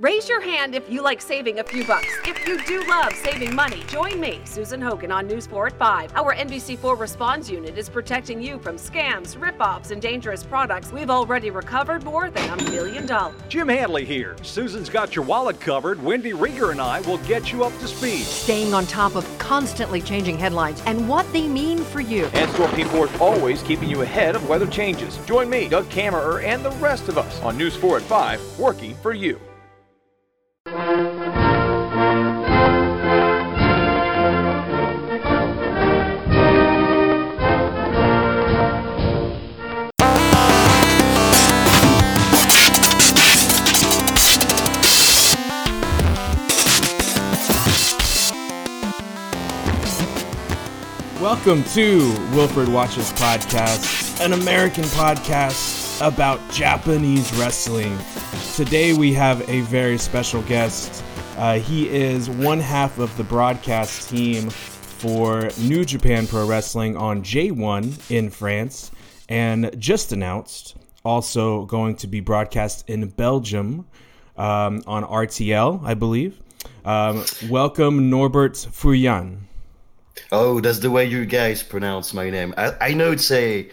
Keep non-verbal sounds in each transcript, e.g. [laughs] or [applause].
Raise your hand if you like saving a few bucks. If you do love saving money, join me, Susan Hogan, on News 4 at 5. Our NBC4 Response Unit is protecting you from scams, rip-offs, and dangerous products. We've already recovered more than a million dollars. Jim Handley here. Susan's got your wallet covered. Wendy Rieger and I will get you up to speed. Staying on top of constantly changing headlines and what they mean for you. And Store People is always keeping you ahead of weather changes. Join me, Doug Kammerer, and the rest of us on News 4 at 5, working for you. Welcome to Wilfred Watches Podcast, an American podcast about Japanese wrestling. Today we have a very special guest. Uh, he is one half of the broadcast team for New Japan Pro Wrestling on J1 in France, and just announced also going to be broadcast in Belgium um, on RTL, I believe. Um, welcome, Norbert Feuillan. Oh, that's the way you guys pronounce my name. I, I know it's a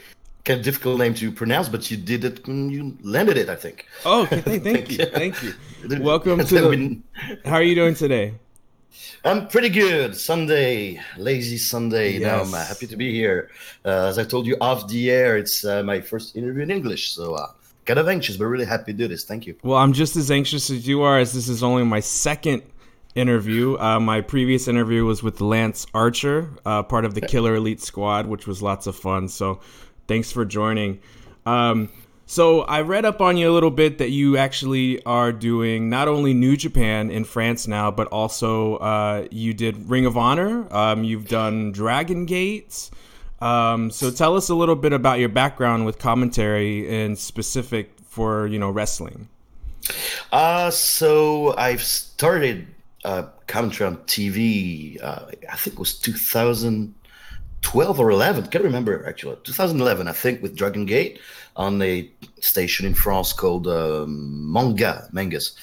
kind of difficult name to pronounce, but you did it. You landed it, I think. Oh, okay. Thank, thank you. Thank you. [laughs] Welcome [laughs] to the. How are you doing today? I'm pretty good. Sunday, lazy Sunday. Yes. Now I'm uh, happy to be here. Uh, as I told you off the air, it's uh, my first interview in English, so uh, kind of anxious, but really happy to do this. Thank you. Well, I'm just as anxious as you are, as this is only my second interview. Uh, my previous interview was with Lance Archer, uh, part of the Killer Elite Squad, which was lots of fun. So, thanks for joining. Um, so, I read up on you a little bit that you actually are doing not only New Japan in France now, but also uh, you did Ring of Honor. Um, you've done Dragon Gate. Um, so, tell us a little bit about your background with commentary and specific for you know wrestling. Uh, so I've started uh, commentary on TV. Uh, I think it was 2012 or 11. Can't remember actually. 2011, I think, with Dragon Gate on a station in France called um, Manga Mangas.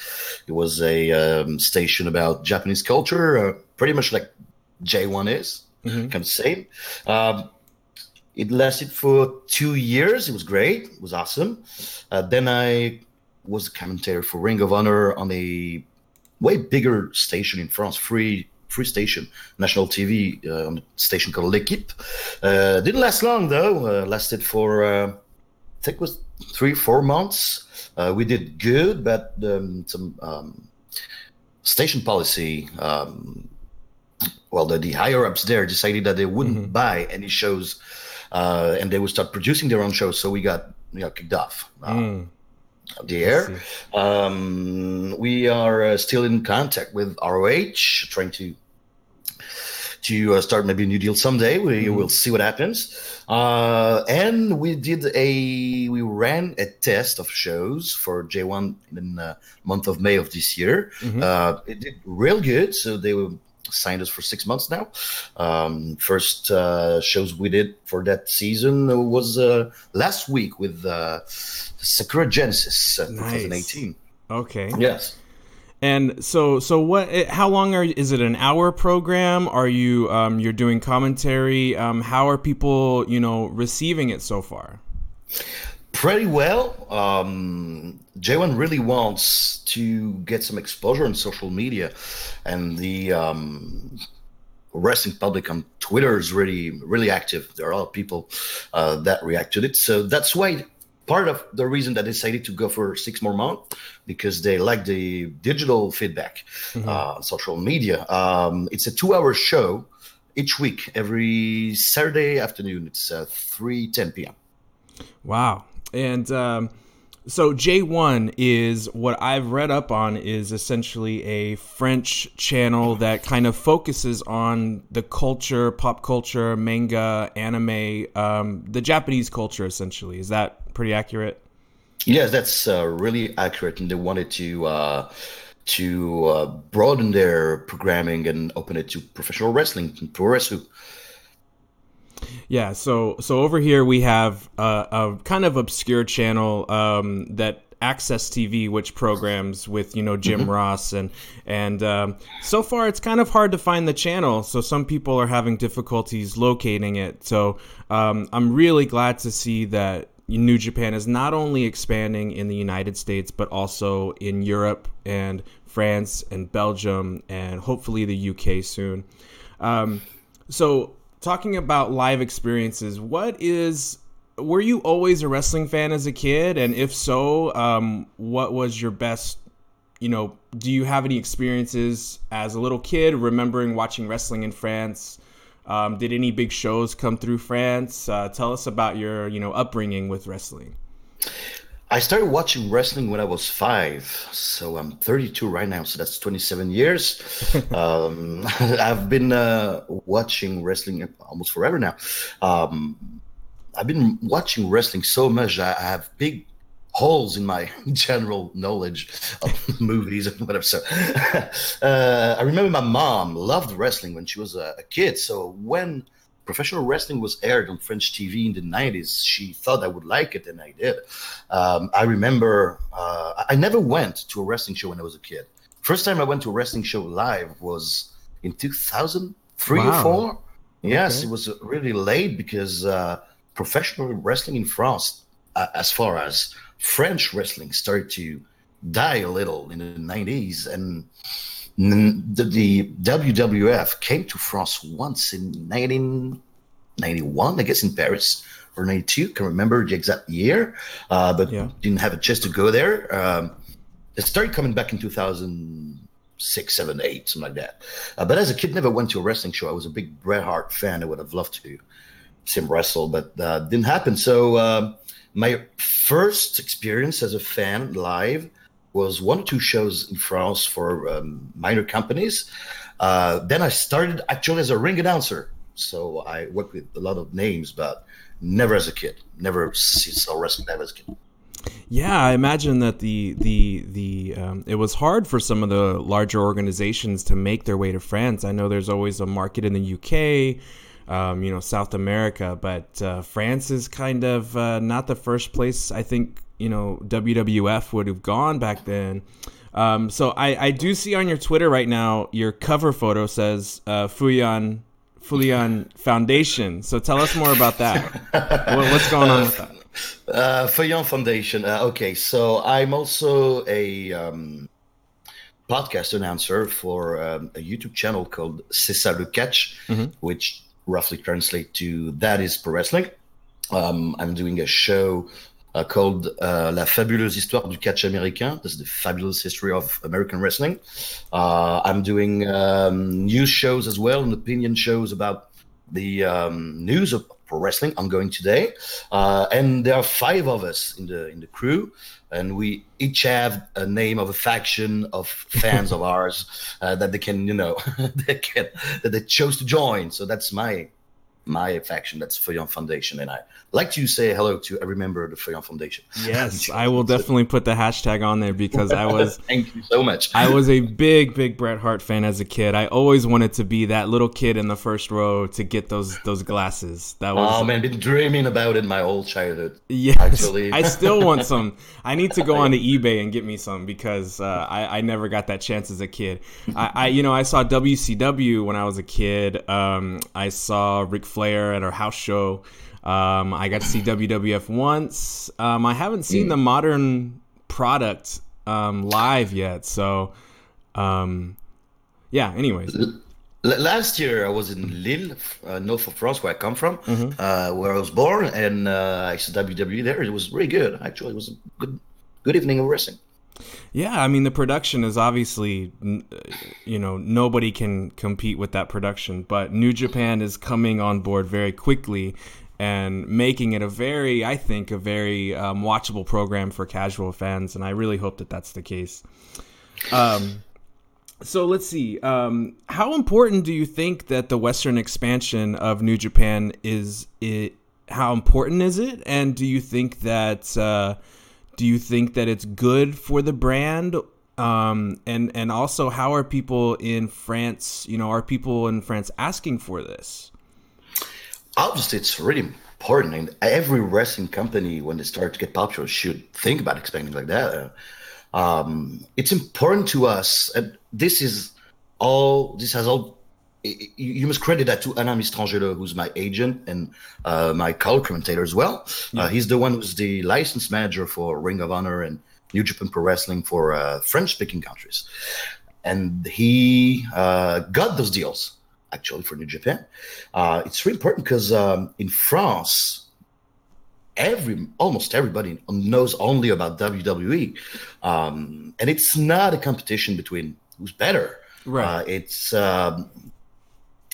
It was a um, station about Japanese culture, uh, pretty much like J1 is, kind of same. Um, it lasted for two years. It was great. It was awesome. Uh, then I was a commentator for Ring of Honor on a way bigger station in France, free free station, national TV uh, station called L'Equipe. Uh, didn't last long though. Uh, lasted for uh, I think it was three four months. Uh, we did good, but um, some um, station policy. Um, well, the, the higher ups there decided that they wouldn't buy any shows, uh, and they would start producing their own shows. So we got we got kicked off. Um, the air. Um, we are uh, still in contact with ROH, trying to to uh, start maybe a new deal someday. We will see what happens. Uh, and we did a we ran a test of shows for J1 in the month of May of this year. Uh, it did real good. So they were signed us for six months now. Um, first uh, shows we did for that season was uh, last week with uh, Sakura Genesis uh, 2018. Okay. Yes. And so, so what? How long are? Is it an hour program? Are you um, you're doing commentary? Um, how are people you know receiving it so far? Pretty well. Um, J1 really wants to get some exposure on social media, and the um, wrestling public on Twitter is really, really active. There are a lot of people uh, that react to it. So that's why part of the reason that they decided to go for six more months because they like the digital feedback, uh, social media. Um, it's a two-hour show each week, every Saturday afternoon. It's uh, 3 10 p.m. Wow. And um, so J1 is what I've read up on is essentially a French channel that kind of focuses on the culture, pop culture, manga, anime, um, the Japanese culture essentially. Is that pretty accurate? Yes, that's uh, really accurate, and they wanted to uh, to uh, broaden their programming and open it to professional wrestling, and pro wrestling. Yeah, so so over here we have a, a kind of obscure channel um, that Access TV, which programs with you know Jim mm-hmm. Ross and and um, so far it's kind of hard to find the channel. So some people are having difficulties locating it. So um, I'm really glad to see that New Japan is not only expanding in the United States but also in Europe and France and Belgium and hopefully the UK soon. Um, so talking about live experiences, what is were you always a wrestling fan as a kid? And if so, um, what was your best? You know, do you have any experiences as a little kid remembering watching wrestling in France? Um, did any big shows come through France? Uh, tell us about your, you know, upbringing with wrestling. I started watching wrestling when I was five, so I'm 32 right now, so that's 27 years. [laughs] um, [laughs] I've been uh, watching wrestling almost forever now. Um, I've been watching wrestling so much. I have big holes in my [laughs] general knowledge of movies and whatever. So uh, I remember my mom loved wrestling when she was a, a, kid. So when professional wrestling was aired on French TV in the 90s, she thought I would like it, and I did. Um, I remember uh, I never went to a wrestling show when I was a kid. First time I went to a wrestling show live was in 2003 wow. or four. Yes, okay. it was really late because. Uh, professional wrestling in France, uh, as far as French wrestling, started to die a little in the 90s. And the, the WWF came to France once in 1991, I guess, in Paris or 92. Can't remember the exact year, uh, but yeah. didn't have a chance to go there. Um, it started coming back in 2006, 7, 8, something like that. Uh, but as a kid, never went to a wrestling show. I was a big Bret Hart fan. I would have loved to Sim wrestle, but uh, didn't happen. So uh, my first experience as a fan live was one or two shows in France for um, minor companies. Uh, then I started actually as a ring announcer. So I worked with a lot of names, but never as a kid. Never saw wrestling as a kid. Yeah, I imagine that the the the um, it was hard for some of the larger organizations to make their way to France. I know there's always a market in the UK um, you know, South America. But uh, France is kind of uh, not the first place I think you know WWF would have gone back then. Um, so I, I do see on your Twitter right now your cover photo says uh, Feuillan Feuillan Foundation. So tell us more about that. [laughs] what, what's going on with that? Uh, Feuillan Foundation. Uh, okay, so I'm also a um, podcast announcer for um, a YouTube channel called C'est ça le catch, mm-hmm. which roughly translate to that is pro wrestling. Um, I'm doing a show uh, called uh, La fabuleuse histoire du catch américain. This is the fabulous history of American wrestling. Uh, I'm doing um, news shows as well and opinion shows about the um, news of pro wrestling ongoing today. Uh, and there are five of us in the in the crew and we each have a name of a faction of fans of [laughs] ours uh, that they can, you know, [laughs] they can that they chose to join. So that's my my faction. That's Feuillan Foundation, and I like to say hello to every member of the Feuillan Foundation. Yes, [laughs] I will definitely put the hashtag on there because I was. [laughs] Thank you so much. I was a big, big Bret Hart fan as a kid. I always wanted to be that little kid in the first row to get those those glasses. That was. Oh man, been dreaming about it my whole childhood. Yes, actually. I still want some. I need to go [laughs] onto eBay and get me some because uh, I I never got that chance as a kid. I, I you know I saw WCW when I was a kid. Um, I saw Ric Flair at our house show. Um, I got to see WWF once. Um, I haven't seen the modern product um, live yet, so um, yeah. Anyways, last year I was in Lille, uh, north of France, where I come from, mm-hmm. uh, where I was born, and uh, I saw WWE there. It was really good. Actually, it was a good, good evening of wrestling. Yeah, I mean the production is obviously, you know, nobody can compete with that production. But New Japan is coming on board very quickly and making it a very, I think, a very um, watchable program for casual fans. And I really hope that that's the case. Um, so let's see. Um, how important do you think that the Western expansion of New Japan is? It how important is it? And do you think that uh, do you think that it's good for the brand? Um, and and also, how are people in France? You know, are people in France asking for this? obviously it's really important, and every wrestling company, when they start to get popular, should think about expanding like that. Um, it's important to us, and this is all. This has all. You must credit that to Alain Mistrangelo, who's my agent and uh, my color commentator as well. Yeah. Uh, he's the one who's the license manager for Ring of Honor and New Japan Pro Wrestling for uh, French-speaking countries, and he uh, got those deals actually for New Japan. Uh, it's really important because um, in France, every almost everybody knows only about WWE, um, and it's not a competition between who's better. Right. Uh, it's um,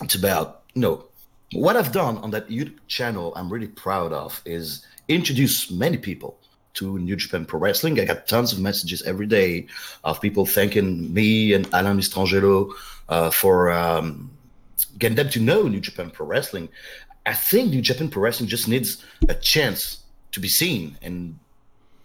it's about you know what I've done on that YouTube channel. I'm really proud of is introduce many people to New Japan Pro Wrestling. I got tons of messages every day of people thanking me and Alain Mistrangelo uh, for um, getting them to know New Japan Pro Wrestling. I think New Japan Pro Wrestling just needs a chance to be seen, and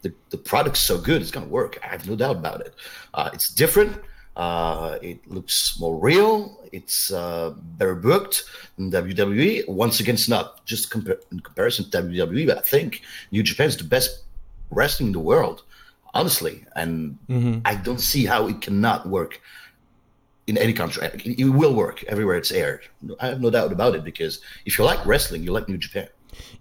the the product's so good, it's gonna work. I have no doubt about it. Uh, it's different. Uh, it looks more real. It's uh, better booked than WWE. Once again, it's not just compa- in comparison to WWE, but I think New Japan is the best wrestling in the world, honestly. And mm-hmm. I don't see how it cannot work in any country. It will work everywhere it's aired. I have no doubt about it because if you like wrestling, you like New Japan.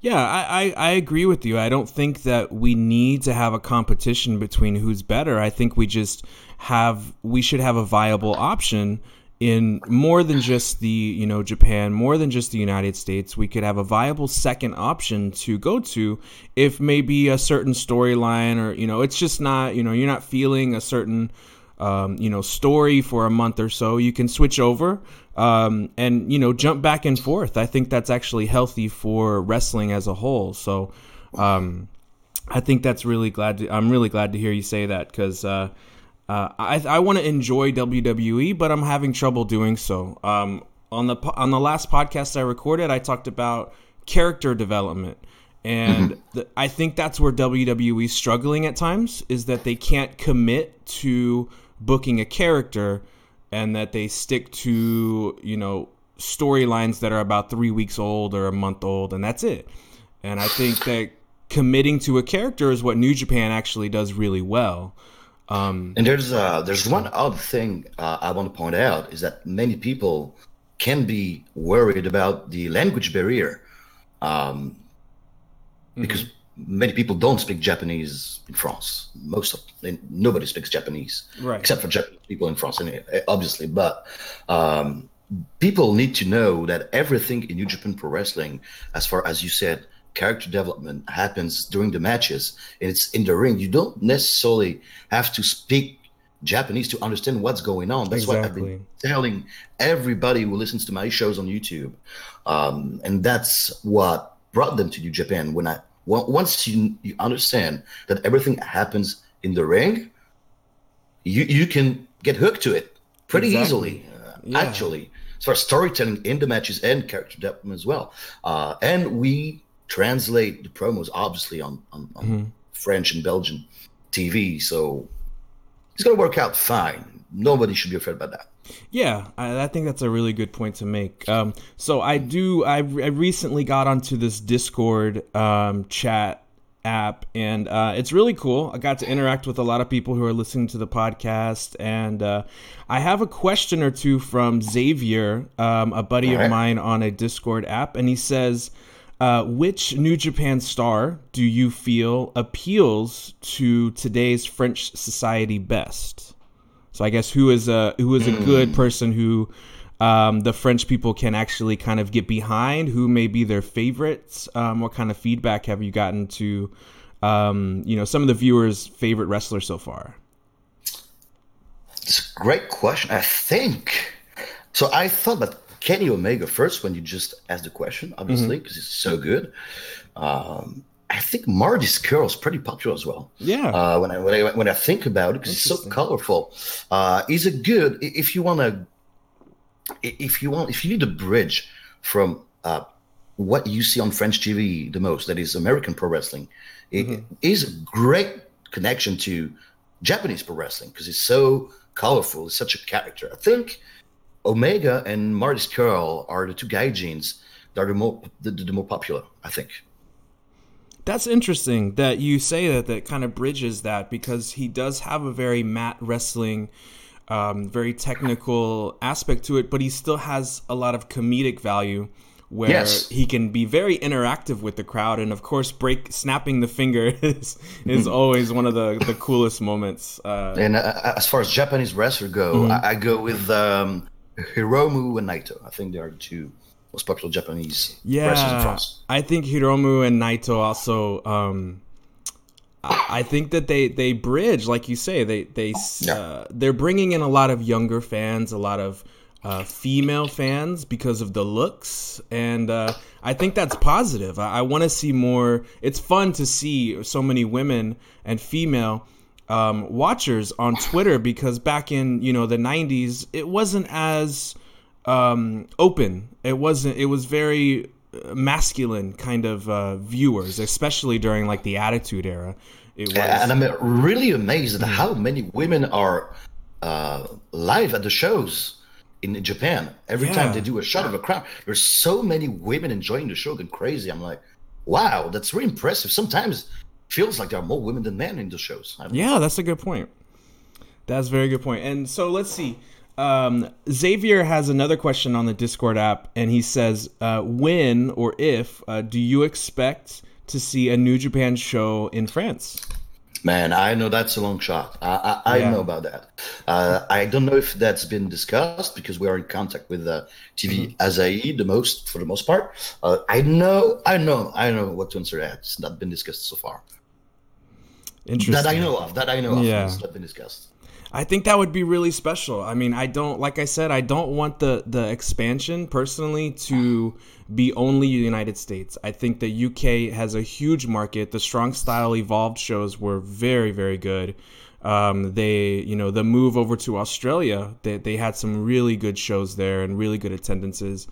Yeah, I, I, I, agree with you. I don't think that we need to have a competition between who's better. I think we just have we should have a viable option in more than just the you know Japan, more than just the United States. We could have a viable second option to go to if maybe a certain storyline or you know it's just not you know you're not feeling a certain um, you know story for a month or so you can switch over um, and you know jump back and forth. I think that's actually healthy for wrestling as a whole. So um, i think that's really glad to, i'm really glad to hear you say that because uh, uh, i, I want to enjoy wwe but i'm having trouble doing so. Um, on the on the last podcast i recorded i talked about character development. And mm-hmm. the, I think that's where WWE's struggling at times is that they can't commit to booking a character and that they stick to you know storylines that are about three weeks old or a month old and that's it. And i think that committing to a character is what new japan actually does really well. Um, and there's uh, there's one other thing uh, I want to point out is that many people can be worried about the language barrier um, because mm-hmm many people don't speak Japanese in France. Most of nobody speaks Japanese, right. except for Japanese people in France, eh, obviously. But um, people need to know that everything in New Japan Pro Wrestling, as far as you said, character development happens during the matches, and it's in the ring. You don't necessarily have to speak Japanese to understand what's going on. That's exactly. what I've been telling everybody who listens to my shows on YouTube, um, and that's what brought them to New Japan when I once you, you understand that everything happens in the ring, you you can get hooked to it pretty exactly. easily. Uh, yeah. Actually, as far as storytelling in the matches and character development as well, uh, and we translate the promos obviously on on, on mm-hmm. French and Belgian TV, so it's gonna work out fine. Nobody should be afraid about that. Yeah, I, I, think that's a really good point to make. Um, so I do. I, I, recently got onto this Discord um, chat app, and uh, it's really cool. I got to interact with a lot of people who are listening to the podcast, and uh, I have a question or two from Xavier, um, a buddy of mine on a Discord app, and he says. Uh, which New Japan star do you feel appeals to today's French society best? So I guess who is a who is a good hmm. person who um, the French people can actually kind of get behind? Who may be their favorites? Um, what kind of feedback have you gotten to um, you know some of the viewers' favorite wrestlers so far? It's a great question. I think so. I thought about Kenny Omega first when you just asked the question, obviously, because mm-hmm. it's so good. Um, I think Marty Scurll is pretty popular as well. Yeah. Uh, when I when I when I think about it, because it's so colorful. Uh, he's a good if you want to if you want if you need a bridge from uh, what you see on French TV the most, that is American pro wrestling, it mm-hmm. is a great connection to Japanese pro wrestling because it's so colorful. It's such a character. I think Omega and Marty Scurll are the two guy gaijins that are the more the, the more popular. I think That's interesting that you say that. That kind of bridges that because he does have a very mat wrestling, um, very technical aspect to it, but he still has a lot of comedic value where Yes. he can be very interactive with the crowd, and of course, break snapping the finger [laughs] is is always one of the the coolest moments. Uh, And uh, as far as Japanese wrestler go, Mm-hmm. I, I go with um, Hiromu and Naito. I think they are the two most popular Japanese wrestlers in Yeah, France. I think Hiromu and Naito also. Um, I I think that they they bridge, like you say, they they yeah. uh, they're bringing in a lot of younger fans, a lot of uh, female fans because of the looks, and uh, I think that's positive. I, I want to see more. It's fun to see so many women and female um, watchers on Twitter because back in you know the '90s, it wasn't as um, open. It wasn't. It was very uh, masculine kind of uh, viewers, especially during like the Attitude Era. It was. And I'm really amazed at how many women are uh, live at the shows in Japan. Every Yeah. time they do a shot of a crowd, there's so many women enjoying the show, going crazy. I'm like, wow, that's really impressive. Sometimes feels like there are more women than men in the shows. Yeah, that's a good point. That's a very good point. And so let's see. Um, Xavier has another question on the Discord app, and he says, uh, "When or if uh, do you expect to see a New Japan show in France?" Man, I know that's a long shot. I, I, I Yeah. know about that. Uh, I don't know if that's been discussed because we are in contact with uh, TV Asahi the most for the most part. Uh, I know, I know, I know what to answer that. It's not been discussed so far. Interesting. That I know of. That I know of. Yeah. It's not been discussed. I think that would be really special. I mean, I don't like I said, I don't want the the expansion personally to be only the United States. I think the UK has a huge market. The Strong Style Evolved shows were very very good. Um, they, you know, the move over to Australia, they, they had some really good shows there and really good attendances.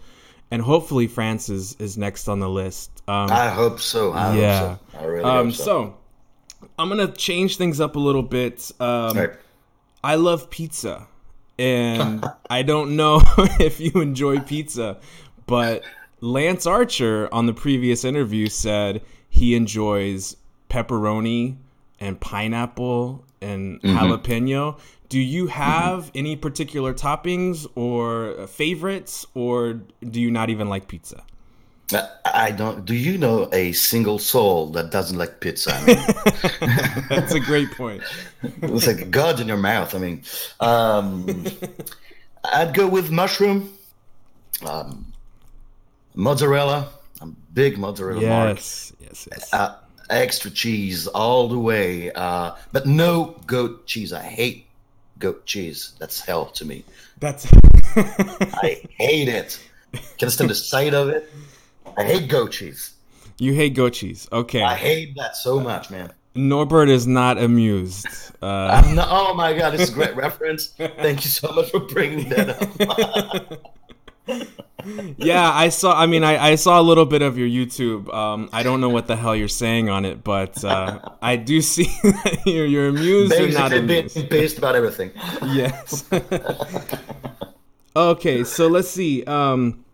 And hopefully France is, is next on the list. Um, I hope so. I yeah. hope so. I really um, hope so. so I'm gonna change things up a little bit. Um, Right. I love pizza, and [laughs] I don't know [laughs] if you enjoy pizza, but Lance Archer on the previous interview said he enjoys pepperoni and pineapple and mm-hmm. jalapeno. Do you mm-hmm. have any particular toppings or favorites, or do you not even like pizza? I- don't. Do you know a single soul that doesn't like pizza? I mean, [laughs] That's a great point. [laughs] it's like God in your mouth. I mean, um, I'd go with mushroom, um, mozzarella. I'm big mozzarella mark. Yes, yes, yes. Uh, extra cheese all the way, uh, but no goat cheese. I hate goat cheese. That's hell to me. That's [laughs] I hate it. Can I stand the sight of it? I hate goat cheese. you hate goat cheese. Okay. I hate that so much, man. Norbert is not amused. Uh, [laughs] not, oh my god, it's a great reference. Thank you so much for bringing that up. [laughs] yeah, I saw. I mean, I, I saw a little bit of your YouTube. Um, I don't know what the hell you're saying on it, but uh, [laughs] I do see that you're, you're amused not Basically, being amused. pissed about everything. Yes. okay, so let's see. Um,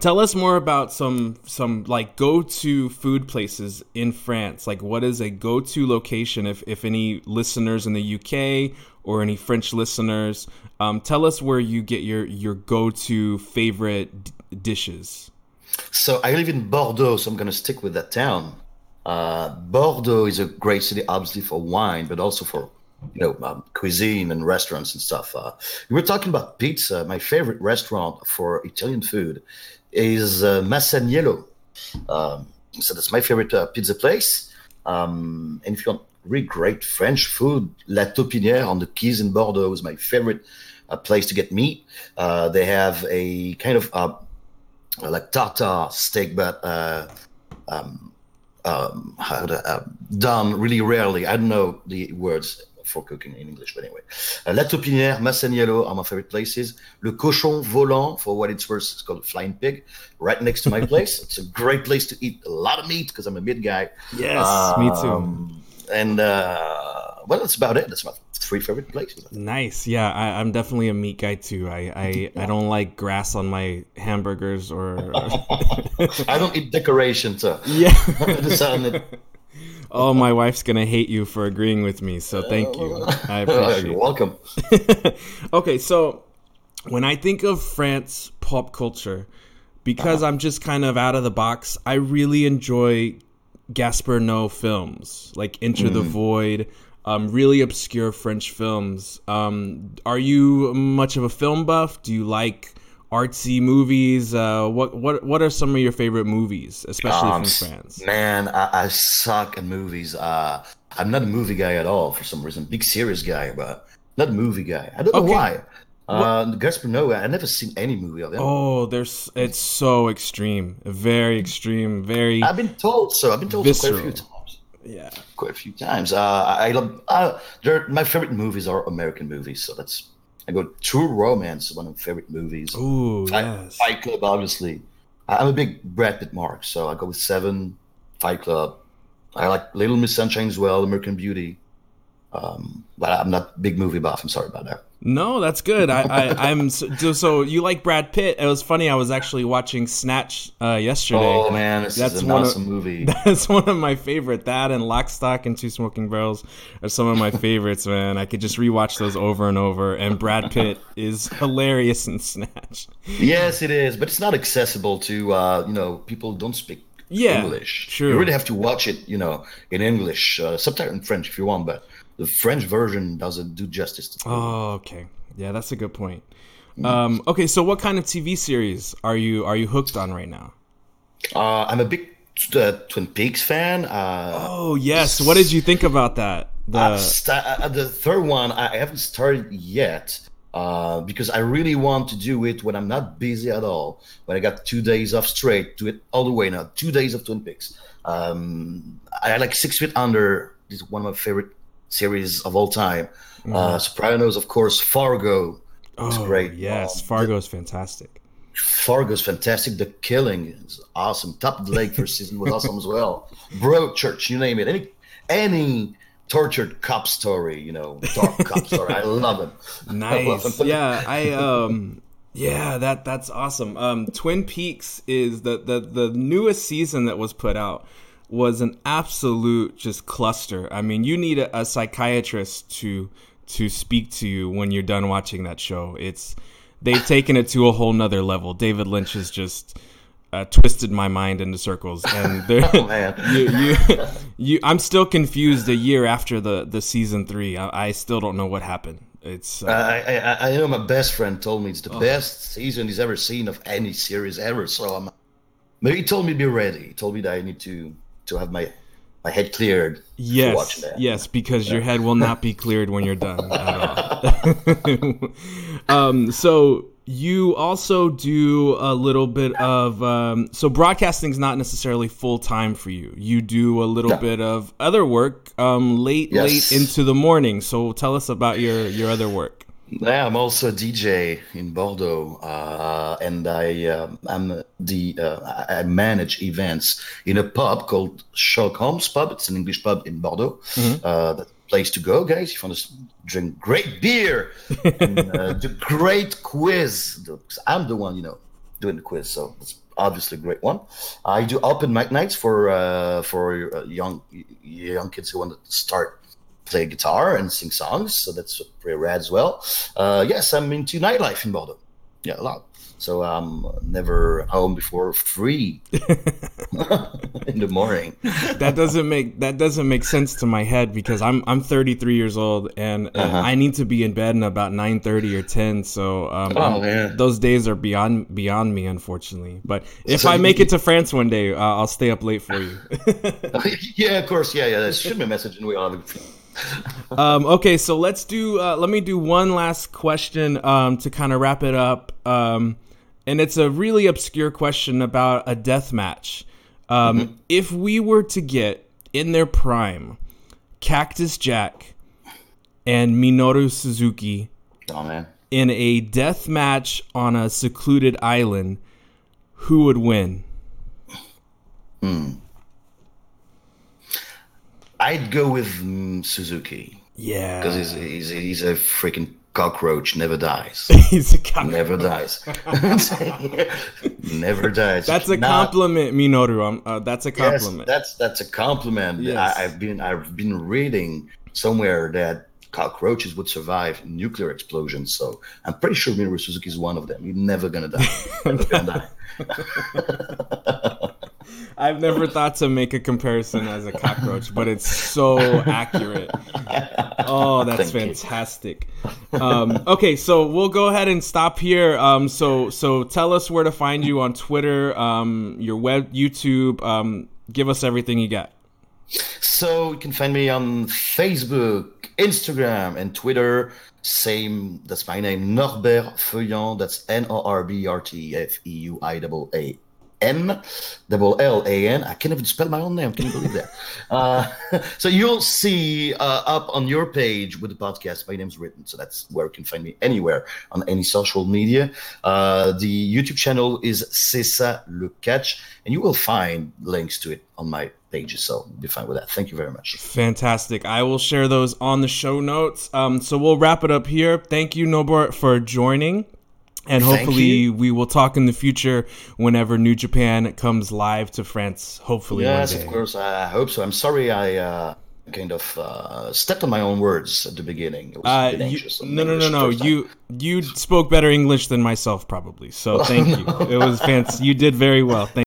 tell us more about some some like go to food places in France. Like, what is a go to location? If if any listeners in the UK or any French listeners, um, tell us where you get your your go to favorite d- dishes. So I live in Bordeaux, so I'm going to stick with that town. Uh, Bordeaux is a great city, obviously for wine, but also for you know um, cuisine and restaurants and stuff. Uh, we were talking about pizza. My favorite restaurant for Italian food is uh. Um, so that's my favorite uh, pizza place. Um, and if you want really great French food, La Taupinière on the Quays in Bordeaux is my favorite uh, place to get meat. Uh, they have a kind of uh, like tartar steak, but uh, um, um, uh, done really rarely. I don't know the words for cooking in English, but anyway. Uh, La Taupinière, Masaniello are my favorite places. Le Cochon Volant, for what it's worth, it's called flying pig, right next to my [laughs] place. It's a great place to eat a lot of meat because I'm a meat guy. Yes, me too. Um, And uh, well, that's about it. That's my three favorite places. Nice. Yeah, I, I'm definitely a meat guy too. I, I, I don't like grass on my hamburgers or. [laughs] I don't eat decorations. so [laughs] yeah. Just on it. oh, my wife's gonna hate you for agreeing with me. So thank you. [laughs] I appreciate. You're welcome. [laughs] okay, so when I think of France pop culture, because I'm just kind of out of the box, I really enjoy Gaspar Noé films like Enter the Void, um, really obscure French films. Um, are you much of a film buff? Do you like artsy movies? Uh, what what what are some of your favorite movies, especially Um, from France? Man, I, I suck at movies. Uh, I'm not a movie guy at all for some reason. Big serious guy, but not a movie guy. I don't know why. Uh, Gaspar Noé, I never seen any movie of him. Oh, there's it's so extreme, very extreme, very I've been told so. I've been told so quite a few times. yeah. Quite a few times. Uh, I I love. Uh, my favorite movies are American movies, so that's. I go True Romance, one of my favorite movies. Ooh, Fight, yes. Fight Club, obviously. I- I'm a big Brad Pitt mark, so I go with Seven, Fight Club. I like Little Miss Sunshine as well, American Beauty. Um, but I'm not big movie buff. I'm sorry about that. No, that's good. I, I I'm so, so- you like Brad Pitt. It was funny. I was actually watching Snatch uh, yesterday. Oh man, this That's is an one of- movie. [laughs] That's one of my favorite. That and Lock, Stock, and Two Smoking Barrels are some of my favorites, man. I could just rewatch those over and over. And Brad Pitt is hilarious in Snatch. yes, it is, but it's not accessible to uh, you know people don't speak Yeah, English. true. You really have to watch it, you know, in English, uh, subtitle in French if you want, but the French version doesn't do justice to. Oh, okay. Yeah, that's a good point. Um, okay, so what kind of TV series are you are you hooked on right now? Uh, I'm a big uh, Twin Peaks fan. Uh, Oh yes. What did you think about that? The Uh, sta- uh, the third one I I haven't started yet uh, because I really want to do it when I'm not busy at all. When I got two days off straight, do it all the way now. Two days of Twin Peaks. Um, I like Six Feet Under. This is one of my favorite series of all time. Uh, Sopranos, of course. Fargo. was oh, great. Yes, Um, Fargo is fantastic. Fargo's fantastic. The Killing is awesome. Top of the Lake first season was awesome as well. [laughs] Broadchurch, you name it. Any any tortured cop story, you know, dark cop story. I love it. [laughs] I love Nice. yeah, I um yeah, that that's awesome. Um Twin Peaks is the the the newest season that was put out was an absolute just cluster. I mean, you need a, a psychiatrist to to speak to you when you're done watching that show. It's they've [laughs] taken it to a whole nother level. David Lynch has just uh, twisted my mind into circles, and [laughs] they're, Oh, [laughs] man. you, you, you, I'm still confused. A year after the the season three, I, I still don't know what happened. It's uh, I, I, I know my best friend told me it's the best season he's ever seen of any series ever. So I'm, maybe he told me to be ready. He told me that I need to to have my my head cleared. yes, yes, because your head will not be cleared when you're done. At all. [laughs] um, so you also do a little bit of um, so broadcasting's not necessarily full time for you. You do a little No. bit of other work um, late, Yes. late into the morning. So tell us about your your other work. Yeah, I'm also a DJ in Bordeaux, uh, and I um, I'm the uh, I manage events in a pub called Sherlock Holmes Pub. It's an English pub in Bordeaux. Uh, the place to go, guys. If you want to drink great beer [laughs] and uh, do great quiz, I'm the one you know doing the quiz, so it's obviously a great one. I do open mic nights for uh, for uh, young young kids who want to start play guitar and sing songs, so that's pretty rad as well. Uh, yes, I'm into nightlife in Bordeaux. Yeah, a lot. So I'm never home before three [laughs] in the morning. [laughs] that doesn't make that doesn't make sense to my head because I'm I'm 33 years old and uh, Uh-huh. I need to be in bed in about 9:30 or 10. So um, Oh, those days are beyond beyond me, unfortunately. But if So I make it to France one day, uh, I'll stay up late for you. [laughs] yeah, of course. Yeah, yeah. That should be a message, and we all have it. Um, okay, so let's do. Uh, let me do one last question um, to kind of wrap it up. Um, and it's a really obscure question about a death match. Um, If we were to get in their prime, Cactus Jack and Minoru Suzuki Oh man. in a death match on a secluded island, who would win? I'd go with mm, Suzuki Yeah, because he's, he's he's a freaking cockroach. Never dies. [laughs] he's a cock. Never dies. [laughs] never dies. That's a Not- compliment, Minoru. Uh, that's a Yes, compliment. that's that's a compliment. Yes. I, I've been I've been reading somewhere that cockroaches would survive nuclear explosions. So I'm pretty sure Minoru Suzuki is one of them. He's never gonna die. Never gonna [laughs] die. I've never thought to make a comparison as a cockroach, but it's so accurate. Oh, that's Thank fantastic. Um, okay, so we'll go ahead and stop here. Um, so, so tell us where to find you on Twitter, um, your web, YouTube. Um, give us everything you got. So you can find me on Facebook, Instagram, and Twitter. Same, that's my name, Norbert Feuillan. That's N O R B R T F E U I double A N double L A N. I can't even spell my own name. Can you believe that? Uh, [laughs] so you'll see uh, up on your page with the podcast, my name's written. So that's where you can find me anywhere on any social media. Uh, the YouTube channel is C'est ça le and you will find links to it on my pages. So be fine with that. Thank you very much. Fantastic. I will share those on the show notes. Um, so we'll wrap it up here. Thank you, Norbert, for joining. And hopefully we will talk in the future whenever New Japan comes live to France. Hopefully Yes, of course. I hope so. I'm sorry I uh, kind of uh, stepped on my own words at the beginning. It was Uh, you, anxious no, no, no, no. You you spoke better English than myself, probably. So [laughs] thank you. It was fancy. You did very well. Thank. You.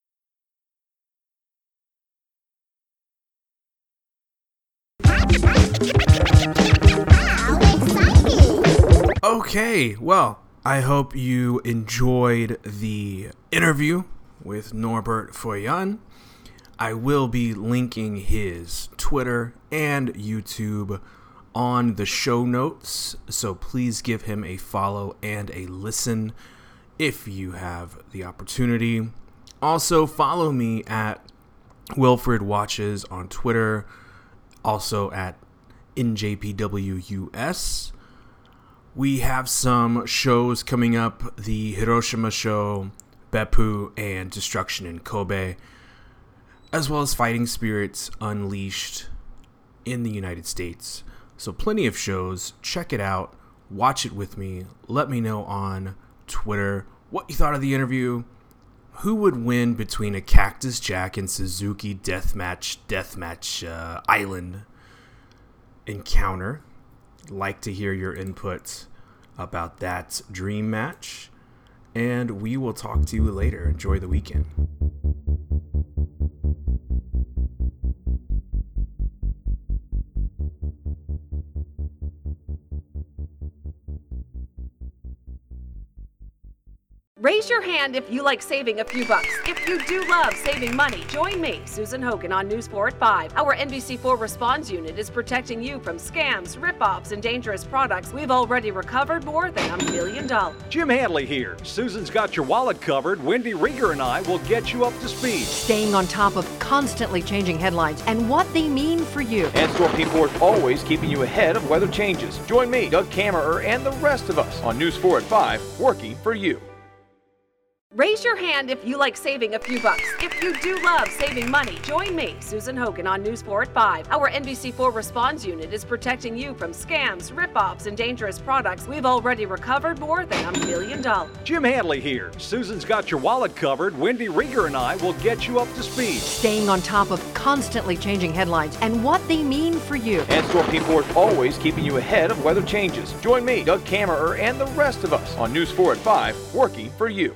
Okay, well, I hope you enjoyed the interview with Norbert Feuillan. I will be linking his Twitter and YouTube on the show notes, so please give him a follow and a listen if you have the opportunity. Also, follow me at Wilfred Watches on Twitter, also at NJPWUS. We have some shows coming up the Hiroshima show, Beppu, and Destruction in Kobe, as well as Fighting Spirits Unleashed in the United States. So, plenty of shows. Check it out. Watch it with me. Let me know on Twitter what you thought of the interview. Who would win between a Cactus Jack and Suzuki Deathmatch Deathmatch uh, Island encounter? Like to hear your input about that dream match. And we will talk to you later. Enjoy the weekend. Raise your hand if you like saving a few bucks. If you do love saving money, join me, Susan Hogan, on News 4 at 5. Our NBC4 Response Unit is protecting you from scams, rip-offs, and dangerous products. We've already recovered more than a million dollars. Jim Hadley here. Susan's got your wallet covered. Wendy Rieger and I will get you up to speed. Staying on top of constantly changing headlines and what they mean for you. And Storm Team 4 is always keeping you ahead of weather changes. Join me, Doug Kammerer, and the rest of us on News 4 at 5, working for you. Raise your hand if you like saving a few bucks. If you do love saving money, join me, Susan Hogan, on News 4 at 5. Our NBC4 Response Unit is protecting you from scams, rip-offs, and dangerous products. We've already recovered more than a million dollars. Jim Hadley here. Susan's got your wallet covered. Wendy Rieger and I will get you up to speed. Staying on top of constantly changing headlines and what they mean for you. And Storm Team 4 is always keeping you ahead of weather changes. Join me, Doug Kammerer, and the rest of us on News 4 at 5, working for you.